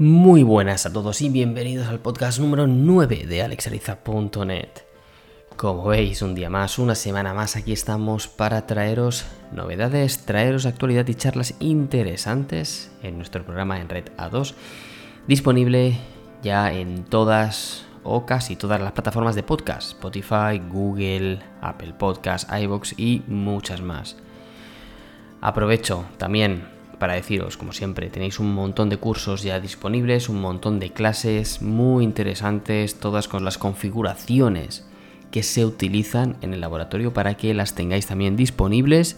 Muy buenas a todos y bienvenidos al podcast número 9 de alexariza.net. Como veis, un día más, una semana más, aquí estamos para traeros novedades, traeros actualidad y charlas interesantes en nuestro programa en Red A2, disponible ya en todas o casi todas las plataformas de podcast, Spotify, Google, Apple Podcasts, iBox y muchas más. Aprovecho también para deciros, como siempre, tenéis un montón de cursos ya disponibles, un montón de clases muy interesantes, todas con las configuraciones que se utilizan en el laboratorio para que las tengáis también disponibles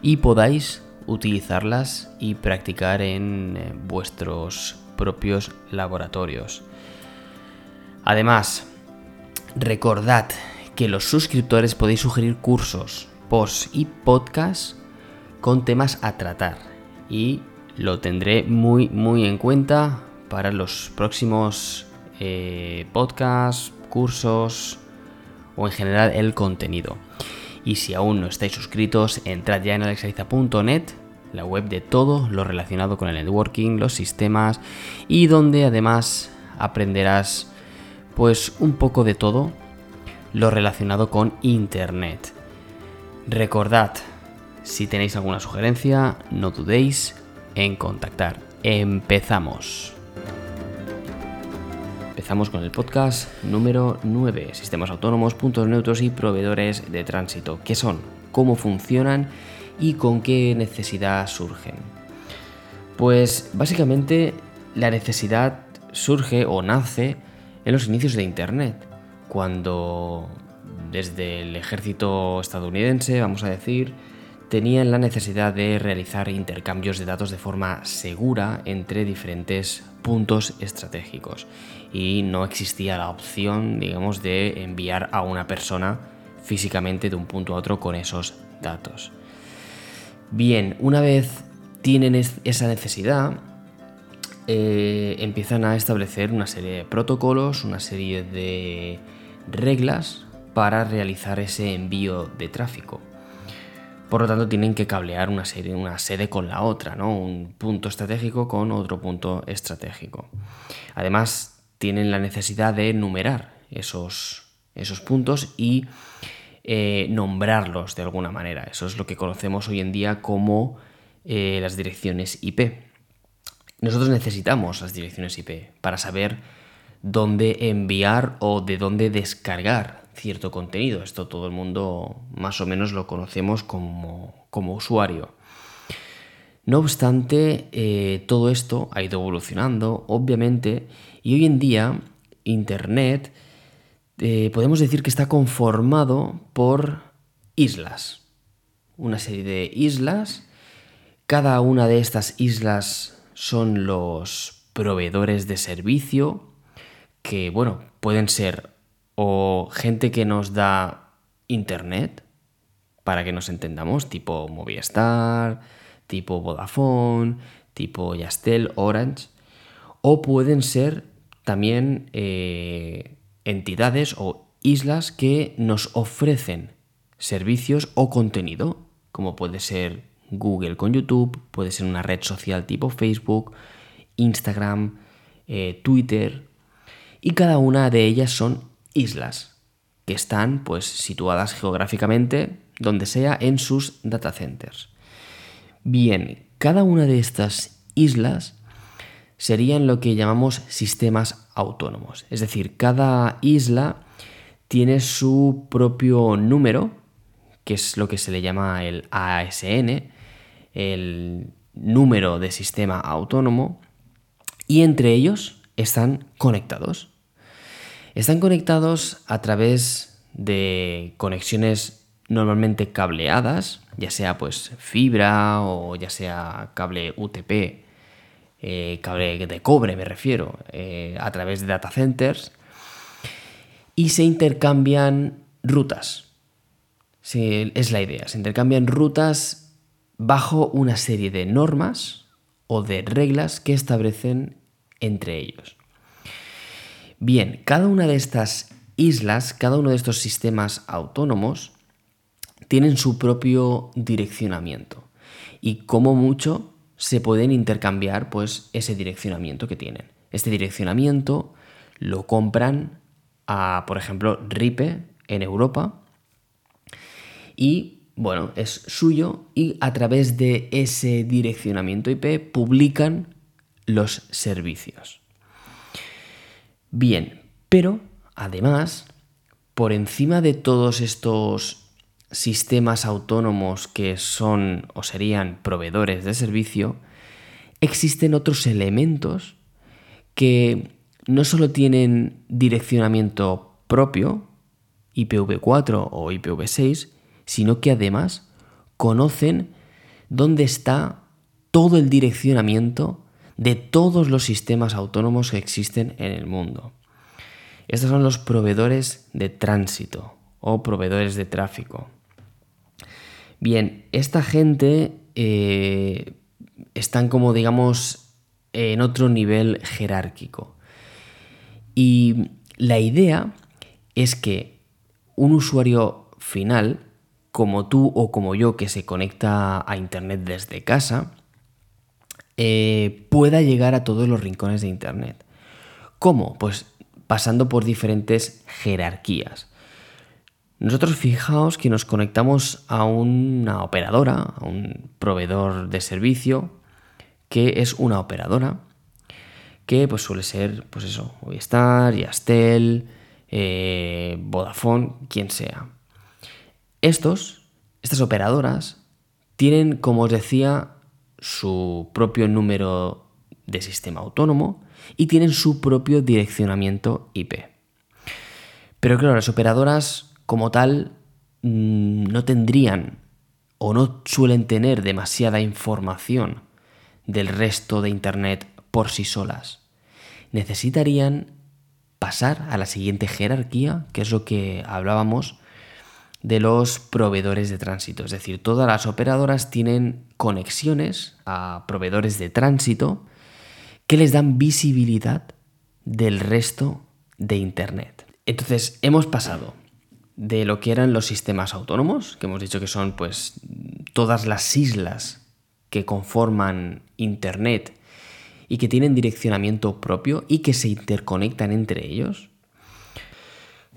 y podáis utilizarlas y practicar en eh, vuestros propios laboratorios. Además, recordad que los suscriptores podéis sugerir cursos, posts y podcasts con temas a tratar y lo tendré muy muy en cuenta para los próximos eh, podcasts, cursos o en general el contenido. Y si aún no estáis suscritos, entrad ya en alexaiza.net, la web de todo lo relacionado con el networking, los sistemas y donde además aprenderás pues un poco de todo lo relacionado con internet. Recordad, si tenéis alguna sugerencia, no dudéis en contactar. Empezamos. Empezamos con el podcast número 9, sistemas autónomos, puntos neutros y proveedores de tránsito. ¿Qué son? ¿Cómo funcionan? ¿Y con qué necesidad surgen? Pues básicamente la necesidad surge o nace en los inicios de Internet, cuando desde el ejército estadounidense, vamos a decir, tenían la necesidad de realizar intercambios de datos de forma segura entre diferentes puntos estratégicos y no existía la opción, digamos, de enviar a una persona físicamente de un punto a otro con esos datos. Bien, una vez tienen esa necesidad, eh, empiezan a establecer una serie de protocolos, una serie de reglas para realizar ese envío de tráfico. Por lo tanto, tienen que cablear una, sede con la otra, ¿no? Un punto estratégico con otro punto estratégico. Además, tienen la necesidad de numerar esos, esos puntos y eh, nombrarlos de alguna manera. Eso es lo que conocemos hoy en día como eh, las direcciones IP. Nosotros necesitamos las direcciones IP para saber dónde enviar o de dónde descargar cierto contenido. Esto todo el mundo más o menos lo conocemos como, como usuario. No obstante, eh, todo esto ha ido evolucionando, obviamente, y hoy en día Internet eh, podemos decir que está conformado por islas. Una serie de islas. Cada una de estas islas son los proveedores de servicio que, bueno, pueden ser o gente que nos da internet, para que nos entendamos, tipo Movistar, tipo Vodafone, tipo Yastel, Orange, o pueden ser también eh, entidades o islas que nos ofrecen servicios o contenido, como puede ser Google con YouTube, puede ser una red social tipo Facebook, Instagram, eh, Twitter, y cada una de ellas son islas que están pues situadas geográficamente donde sea en sus data centers. Bien, cada una de estas islas serían lo que llamamos sistemas autónomos, es decir, cada isla tiene su propio número, que es lo que se le llama el ASN, el número de sistema autónomo, y entre ellos están conectados. Están conectados a través de conexiones normalmente cableadas, ya sea pues fibra o ya sea cable UTP, eh, cable de cobre me refiero, eh, a través de data centers y se intercambian rutas. es la idea, se intercambian rutas bajo una serie de normas o de reglas que establecen entre ellos. Bien, cada una de estas islas, cada uno de estos sistemas autónomos, tienen su propio direccionamiento y como mucho se pueden intercambiar pues ese direccionamiento que tienen. este direccionamiento lo compran a, por ejemplo, RIPE en Europa y, bueno, es suyo y a través de ese direccionamiento IP publican los servicios. Bien, pero además, por encima de todos estos sistemas autónomos que son o serían proveedores de servicio, existen otros elementos que no solo tienen direccionamiento propio, IPv4 o IPv6, sino que además conocen dónde está todo el direccionamiento de todos los sistemas autónomos que existen en el mundo. Estos son los proveedores de tránsito o proveedores de tráfico. Bien, esta gente eh, están como digamos en otro nivel jerárquico. Y la idea es que un usuario final, como tú o como yo que se conecta a Internet desde casa, eh, pueda llegar a todos los rincones de Internet. ¿Cómo? Pues pasando por diferentes jerarquías. Nosotros fijaos que nos conectamos a una operadora, a un proveedor de servicio, que es una operadora, que pues suele ser, pues eso, Movistar, Yastel, eh, Vodafone, quien sea. Estos, estas operadoras, tienen, como os decía, su propio número de sistema autónomo y tienen su propio direccionamiento IP. Pero claro, las operadoras como tal mm, no tendrían o no suelen tener demasiada información del resto de Internet por sí solas. Necesitarían pasar a la siguiente jerarquía, que es lo que hablábamos de los proveedores de tránsito. Es decir, todas las operadoras tienen conexiones a proveedores de tránsito que les dan visibilidad del resto de Internet. Entonces, hemos pasado de lo que eran los sistemas autónomos, que hemos dicho que son pues todas las islas que conforman Internet y que tienen direccionamiento propio y que se interconectan entre ellos,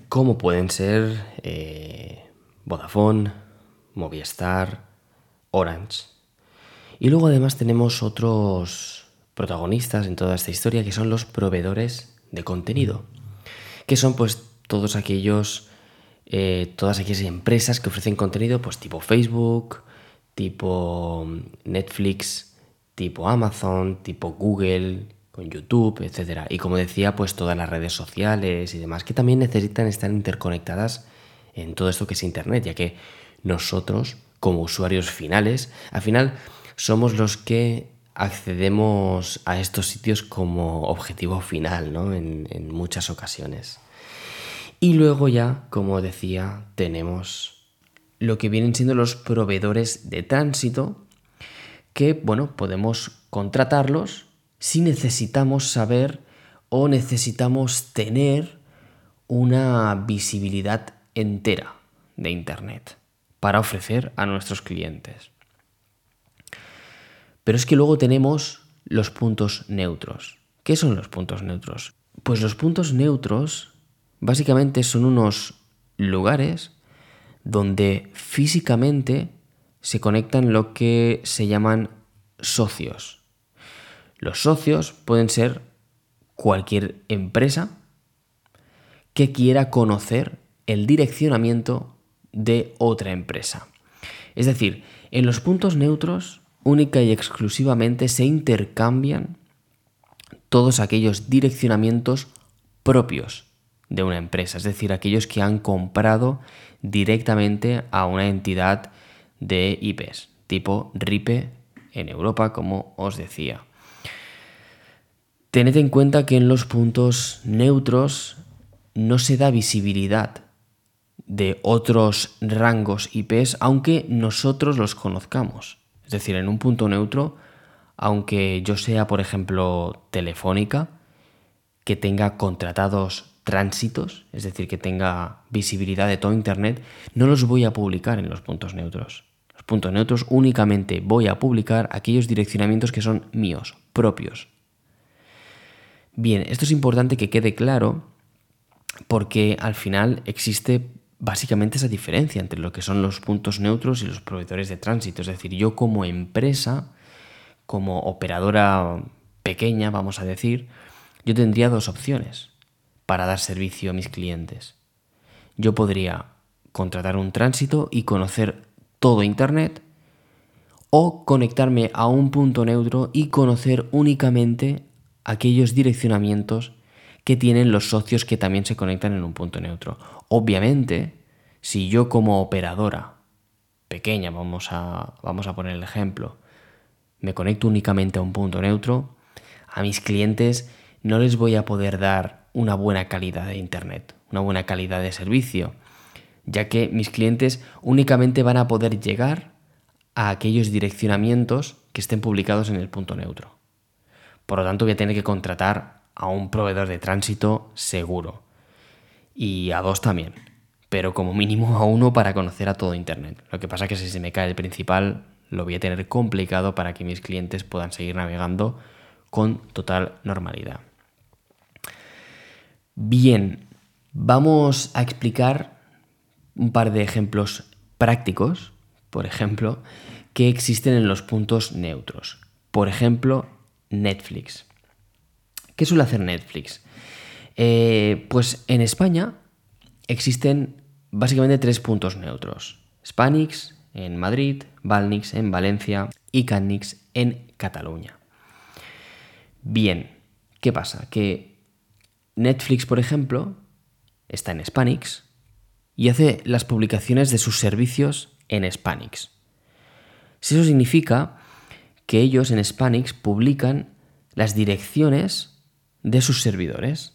como pueden ser eh, Vodafone, Movistar, Orange. Y luego además tenemos otros protagonistas en toda esta historia que son los proveedores de contenido, que son pues todos aquellos eh, todas aquellas empresas que ofrecen contenido, pues tipo Facebook, tipo Netflix, tipo Amazon, tipo Google, con YouTube, etc. Y como decía, pues todas las redes sociales y demás, que también necesitan estar interconectadas en todo esto que es Internet, ya que nosotros, como usuarios finales, al final somos los que accedemos a estos sitios como objetivo final, ¿no? en muchas ocasiones. Y luego ya, como decía, tenemos lo que vienen siendo los proveedores de tránsito, que, bueno, podemos contratarlos si necesitamos saber o necesitamos tener una visibilidad entera de Internet para ofrecer a nuestros clientes. Pero es que luego tenemos los puntos neutros. ¿Qué son los puntos neutros? Pues los puntos neutros Básicamente son unos lugares donde físicamente se conectan lo que se llaman socios. Los socios pueden ser cualquier empresa que quiera conocer el direccionamiento de otra empresa. Es decir, en los puntos neutros única y exclusivamente se intercambian todos aquellos direccionamientos propios de una empresa, es decir, aquellos que han comprado directamente a una entidad de IPs, tipo RIPE en Europa, como os decía. Tened en cuenta que en los puntos neutros no se da visibilidad de otros rangos IPs, aunque nosotros los conozcamos. Es decir, en un punto neutro, aunque yo sea, por ejemplo, telefónica, que tenga contratados tránsitos, es decir, que tenga visibilidad de todo Internet, no los voy a publicar en los puntos neutros. Los puntos neutros únicamente voy a publicar aquellos direccionamientos que son míos, propios. Bien, esto es importante que quede claro porque al final existe básicamente esa diferencia entre lo que son los puntos neutros y los proveedores de tránsito. Es decir, yo como empresa, como operadora pequeña, vamos a decir, yo tendría dos opciones para dar servicio a mis clientes. Yo podría contratar un tránsito y conocer todo Internet o conectarme a un punto neutro y conocer únicamente aquellos direccionamientos que tienen los socios que también se conectan en un punto neutro. Obviamente, si yo como operadora pequeña, vamos a, vamos a poner el ejemplo, me conecto únicamente a un punto neutro, a mis clientes no les voy a poder dar una buena calidad de Internet, una buena calidad de servicio, ya que mis clientes únicamente van a poder llegar a aquellos direccionamientos que estén publicados en el punto neutro. Por lo tanto, voy a tener que contratar a un proveedor de tránsito seguro. Y a dos también. Pero como mínimo a uno para conocer a todo Internet. Lo que pasa es que si se me cae el principal, lo voy a tener complicado para que mis clientes puedan seguir navegando con total normalidad. Bien, vamos a explicar un par de ejemplos prácticos, por ejemplo, que existen en los puntos neutros. Por ejemplo, Netflix. ¿Qué suele hacer Netflix? Eh, pues en España existen básicamente tres puntos neutros. Spanix en Madrid, Valnix en Valencia y Cannix en Cataluña. Bien, ¿qué pasa? Que Netflix, por ejemplo, está en Spanix y hace las publicaciones de sus servicios en Spanix. Si eso significa que ellos en Spanix publican las direcciones de sus servidores.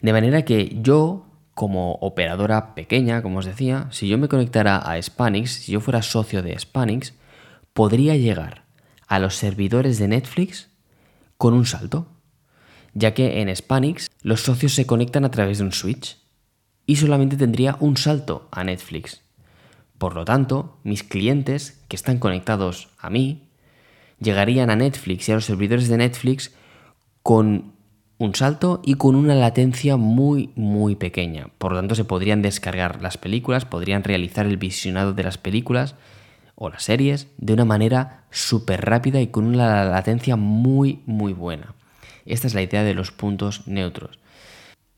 De manera que yo, como operadora pequeña, como os decía, si yo me conectara a Spanix, si yo fuera socio de Spanix, podría llegar a los servidores de Netflix con un salto, ya que en Spanix los socios se conectan a través de un switch y solamente tendría un salto a Netflix. Por lo tanto, mis clientes que están conectados a mí llegarían a Netflix y a los servidores de Netflix con un salto y con una latencia muy muy pequeña. Por lo tanto, se podrían descargar las películas, podrían realizar el visionado de las películas o las series de una manera súper rápida y con una latencia muy muy buena. Esta es la idea de los puntos neutros.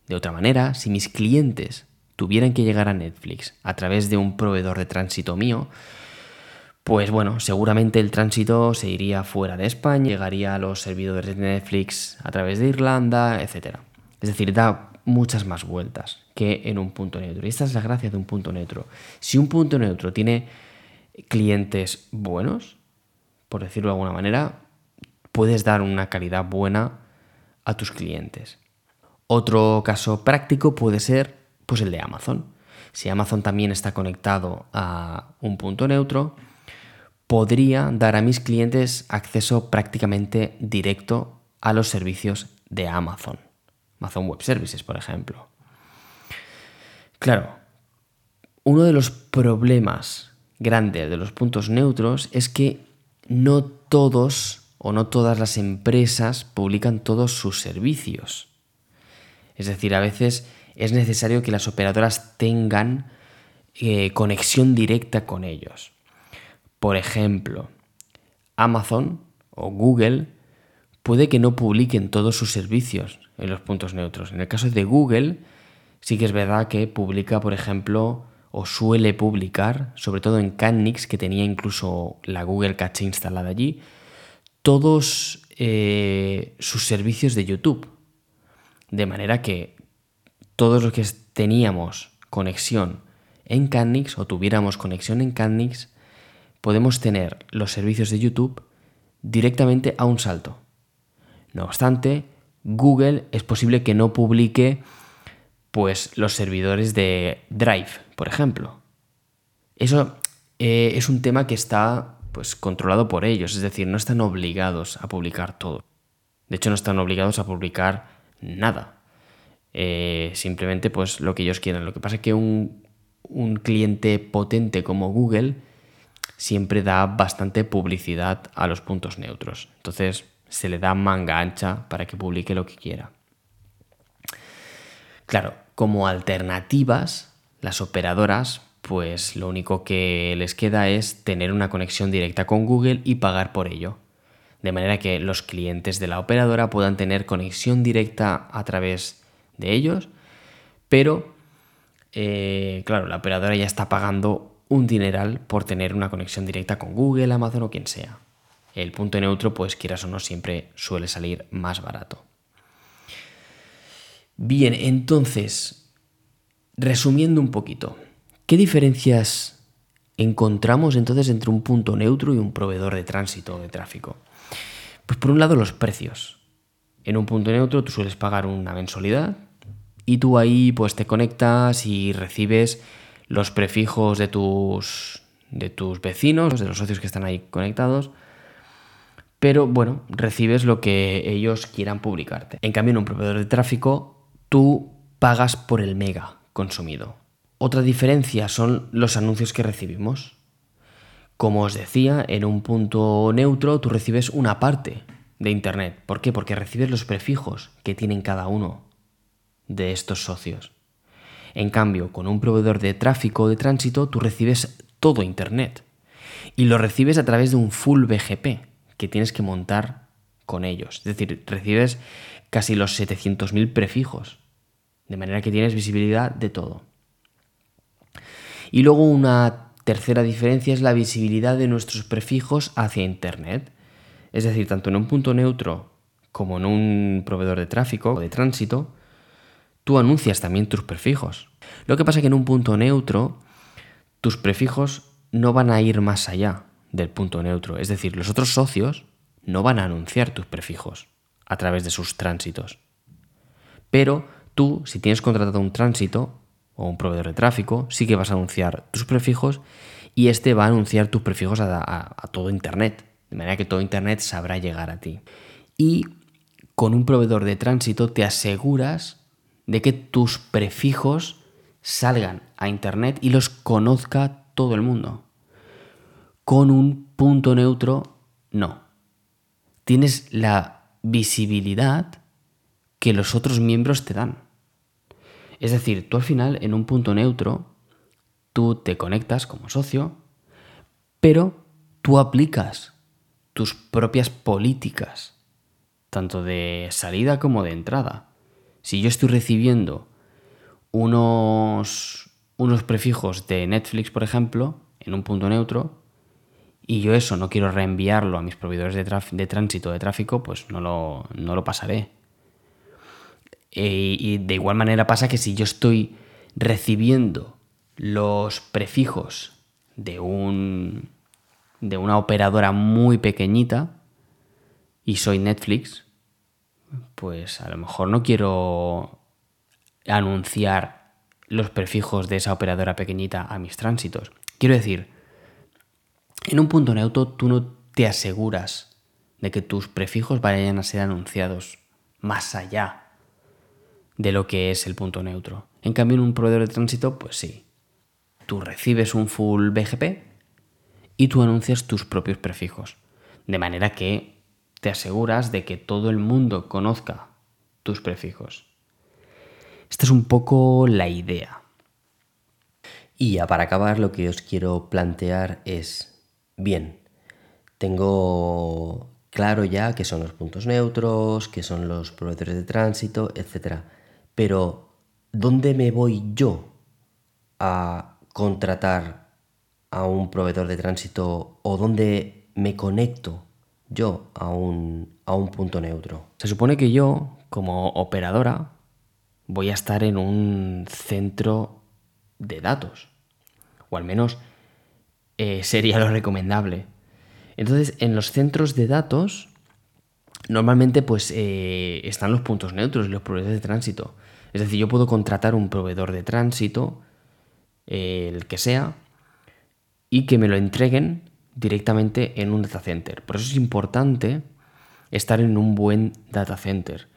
De otra manera, si mis clientes tuvieran que llegar a Netflix a través de un proveedor de tránsito mío, pues bueno, seguramente el tránsito se iría fuera de España, llegaría a los servidores de Netflix a través de Irlanda, etc. Es decir, da muchas más vueltas que en un punto neutro. Y esta es la gracia de un punto neutro. Si un punto neutro tiene clientes buenos, por decirlo de alguna manera, puedes dar una calidad buena a tus clientes. Otro caso práctico puede ser pues el de Amazon. Si Amazon también está conectado a un punto neutro, podría dar a mis clientes acceso prácticamente directo a los servicios de Amazon. Amazon Web Services, por ejemplo. Claro, uno de los problemas grandes de los puntos neutros es que no todos o no todas las empresas publican todos sus servicios. Es decir, a veces es necesario que las operadoras tengan eh, conexión directa con ellos. Por ejemplo, Amazon o Google puede que no publiquen todos sus servicios en los puntos neutros. En el caso de Google, sí que es verdad que publica, por ejemplo, o suele publicar, sobre todo en Canix, que tenía incluso la Google Cache instalada allí, todos eh, sus servicios de YouTube. De manera que todos los que teníamos conexión en Canix o tuviéramos conexión en Canix, podemos tener los servicios de YouTube directamente a un salto. No obstante, Google es posible que no publique pues los servidores de Drive, por ejemplo. Eso eh, es un tema que está pues controlado por ellos, es decir, no están obligados a publicar todo. De hecho, no están obligados a publicar nada. Eh, simplemente pues lo que ellos quieran. Lo que pasa es que un, un cliente potente como Google siempre da bastante publicidad a los puntos neutros. Entonces se le da manga ancha para que publique lo que quiera. Claro, como alternativas, las operadoras, pues lo único que les queda es tener una conexión directa con Google y pagar por ello. De manera que los clientes de la operadora puedan tener conexión directa a través de ellos, pero eh, claro, la operadora ya está pagando un dineral por tener una conexión directa con Google, Amazon o quien sea. El punto neutro, pues quieras o no, siempre suele salir más barato. Bien, entonces, resumiendo un poquito, ¿qué diferencias encontramos entonces entre un punto neutro y un proveedor de tránsito o de tráfico? Pues por un lado los precios. En un punto neutro tú sueles pagar una mensualidad y tú ahí pues te conectas y recibes los prefijos de tus, de tus vecinos, de los socios que están ahí conectados, pero bueno, recibes lo que ellos quieran publicarte. En cambio, en un proveedor de tráfico tú pagas por el mega consumido. Otra diferencia son los anuncios que recibimos. Como os decía, en un punto neutro tú recibes una parte de Internet. ¿Por qué? Porque recibes los prefijos que tienen cada uno de estos socios. En cambio, con un proveedor de tráfico de tránsito tú recibes todo Internet. Y lo recibes a través de un full BGP que tienes que montar con ellos. Es decir, recibes casi los 700.000 prefijos de manera que tienes visibilidad de todo. Y luego una tercera diferencia es la visibilidad de nuestros prefijos hacia Internet. Es decir, tanto en un punto neutro como en un proveedor de tráfico o de tránsito, tú anuncias también tus prefijos. Lo que pasa es que en un punto neutro, tus prefijos no van a ir más allá del punto neutro. Es decir, los otros socios no van a anunciar tus prefijos a través de sus tránsitos. Pero Tú, si tienes contratado un tránsito o un proveedor de tráfico, sí que vas a anunciar tus prefijos y este va a anunciar tus prefijos a, todo Internet, de manera que todo Internet sabrá llegar a ti. Y con un proveedor de tránsito te aseguras de que tus prefijos salgan a Internet y los conozca todo el mundo. Con un punto neutro, no. Tienes la visibilidad que los otros miembros te dan. Es decir, tú al final en un punto neutro, tú te conectas como socio, pero tú aplicas tus propias políticas, tanto de salida como de entrada. Si yo estoy recibiendo unos, unos prefijos de Netflix, por ejemplo, en un punto neutro, y yo eso no quiero reenviarlo a mis proveedores de, de tránsito de tráfico, pues no lo, no lo pasaré. Eh, y de igual manera pasa que si yo estoy recibiendo los prefijos de, un, de una operadora muy pequeñita y soy Netflix, pues a lo mejor no quiero anunciar los prefijos de esa operadora pequeñita a mis tránsitos. Quiero decir, en un punto neutro tú no te aseguras de que tus prefijos vayan a ser anunciados más allá de lo que es el punto neutro. En cambio, en un proveedor de tránsito, pues sí. Tú recibes un full BGP y tú anuncias tus propios prefijos. De manera que te aseguras de que todo el mundo conozca tus prefijos. Esta es un poco la idea. Y ya para acabar, lo que os quiero plantear es, bien, tengo claro ya qué son los puntos neutros, qué son los proveedores de tránsito, etcétera pero ¿dónde me voy yo a contratar a un proveedor de tránsito o dónde me conecto yo a un, a un punto neutro? Se supone que yo, como operadora, voy a estar en un centro de datos, o al menos eh, sería lo recomendable. Entonces, en los centros de datos, normalmente pues eh, están los puntos neutros y los proveedores de tránsito. Es decir, yo puedo contratar un proveedor de tránsito, el que sea, y que me lo entreguen directamente en un data center. Por eso es importante estar en un buen data center.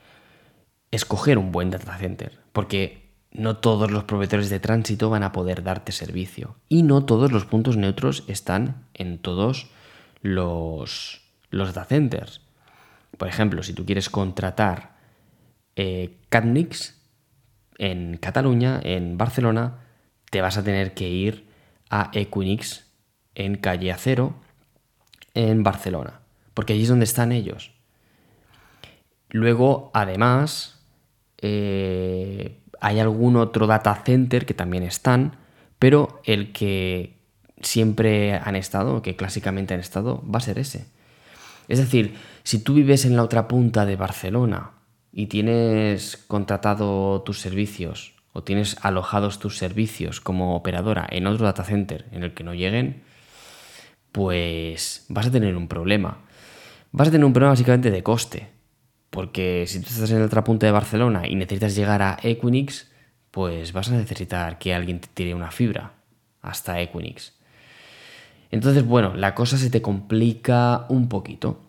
Escoger un buen data center. Porque no todos los proveedores de tránsito van a poder darte servicio. Y no todos los puntos neutros están en todos los, los data centers. Por ejemplo, si tú quieres contratar eh, en Cataluña, en Barcelona, te vas a tener que ir a Equinix en calle Acero, en Barcelona, porque allí es donde están ellos. Luego, además, eh, hay algún otro data center que también están, pero el que siempre han estado, que clásicamente han estado, va a ser ese. Es decir, si tú vives en la otra punta de Barcelona y tienes contratado tus servicios o tienes alojados tus servicios como operadora en otro data center en el que no lleguen, pues vas a tener un problema. Vas a tener un problema básicamente de coste. Porque si tú estás en la otra punta de Barcelona y necesitas llegar a Equinix, pues vas a necesitar que alguien te tire una fibra hasta Equinix. Entonces, bueno, la cosa se te complica un poquito.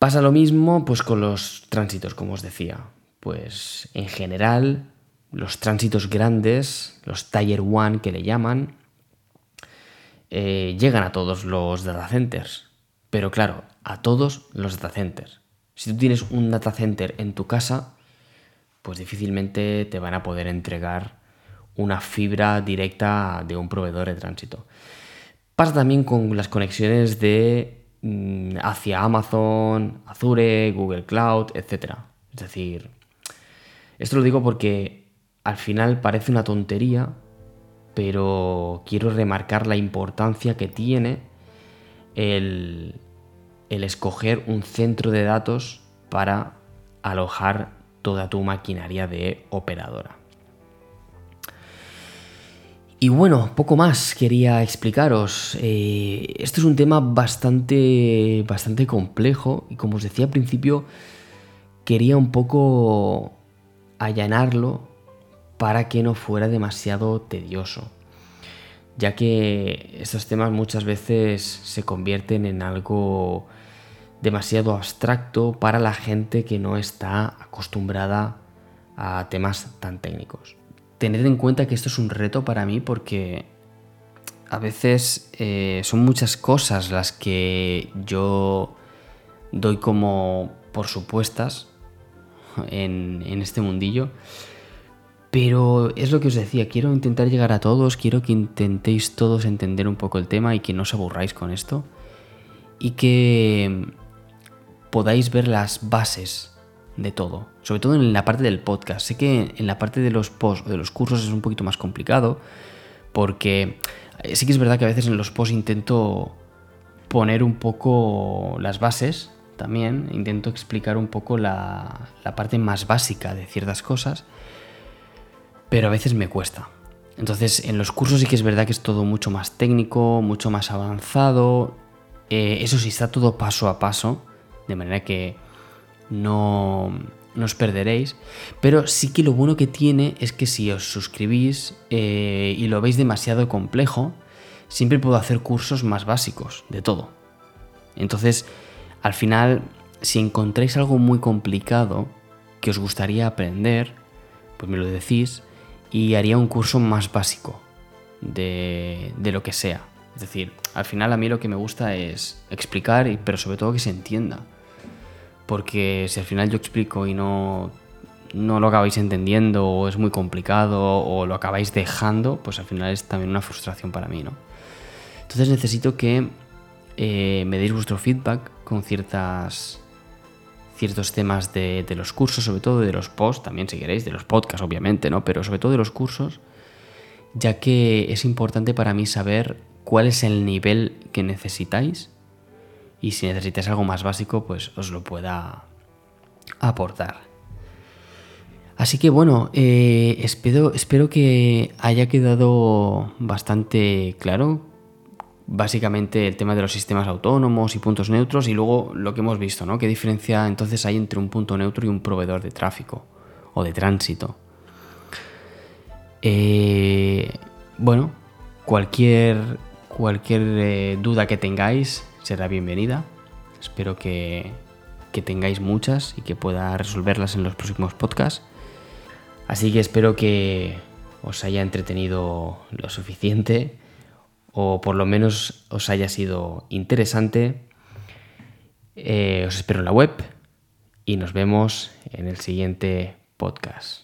Pasa lo mismo pues con los tránsitos, como os decía. Pues en general, los tránsitos grandes, los Tier 1 que le llaman, eh, llegan a todos los data centers. Pero claro, a todos los data centers. Si tú tienes un data center en tu casa, pues difícilmente te van a poder entregar una fibra directa de un proveedor de tránsito. Pasa también con las conexiones de mm, hacia Amazon, Azure, Google Cloud, etc. Es decir, esto lo digo porque al final parece una tontería, pero quiero remarcar la importancia que tiene el, escoger un centro de datos para alojar toda tu maquinaria de operadora. Y bueno, poco más quería explicaros. Eh, esto es un tema bastante, bastante complejo y como os decía al principio, quería un poco allanarlo para que no fuera demasiado tedioso, ya que estos temas muchas veces se convierten en algo demasiado abstracto para la gente que no está acostumbrada a temas tan técnicos tened en cuenta que esto es un reto para mí porque a veces eh, son muchas cosas las que yo doy como por supuestas en, en este mundillo. Pero es lo que os decía, quiero intentar llegar a todos, quiero que intentéis todos entender un poco el tema y que no os aburráis con esto. Y que podáis ver las bases de todo, sobre todo en la parte del podcast. Sé que en la parte de los posts o de los cursos es un poquito más complicado, porque sí que es verdad que a veces en los posts intento poner un poco las bases también, intento explicar un poco la, la parte más básica de ciertas cosas, pero a veces me cuesta. Entonces en los cursos sí que es verdad que es todo mucho más técnico, mucho más avanzado, eh, eso sí está todo paso a paso, de manera que no, os perderéis. Pero sí que lo bueno que tiene es que si os suscribís eh, y lo veis demasiado complejo, siempre puedo hacer cursos más básicos de todo. Entonces, al final, si encontráis algo muy complicado que os gustaría aprender, pues me lo decís y haría un curso más básico de, de lo que sea. Es decir, al final a mí lo que me gusta es explicar, pero sobre todo que se entienda porque si al final yo explico y no, no lo acabáis entendiendo o es muy complicado o lo acabáis dejando, pues al final es también una frustración para mí, ¿no? Entonces necesito que eh, me deis vuestro feedback con ciertas ciertos temas de, los cursos, sobre todo de los posts, también si queréis, de los podcasts obviamente, ¿no? Pero sobre todo de los cursos, ya que es importante para mí saber cuál es el nivel que necesitáis y si necesitáis algo más básico, pues os lo pueda aportar. Así que bueno, eh, espero, espero que haya quedado bastante claro básicamente el tema de los sistemas autónomos y puntos neutros y luego lo que hemos visto, ¿no? ¿Qué diferencia entonces hay entre un punto neutro y un proveedor de tráfico o de tránsito? Eh, bueno, cualquier, cualquier eh, duda que tengáis, será bienvenida. Espero que, que tengáis muchas y que pueda resolverlas en los próximos podcasts. Así que espero que os haya entretenido lo suficiente o por lo menos os haya sido interesante. Eh, os espero en la web y nos vemos en el siguiente podcast.